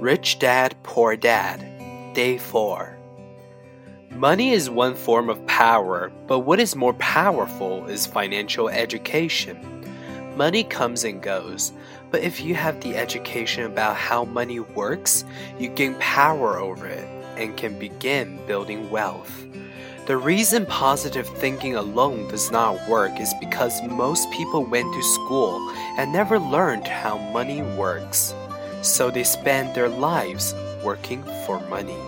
Rich Dad, Poor Dad, Day 4. Money is one form of power, but what is more powerful is financial education. Money comes and goes, but if you have the education about how money works, you gain power over it and can begin building wealth. The reason positive thinking alone does not work is because most people went to school and never learned how money works. So they spend their lives working for money.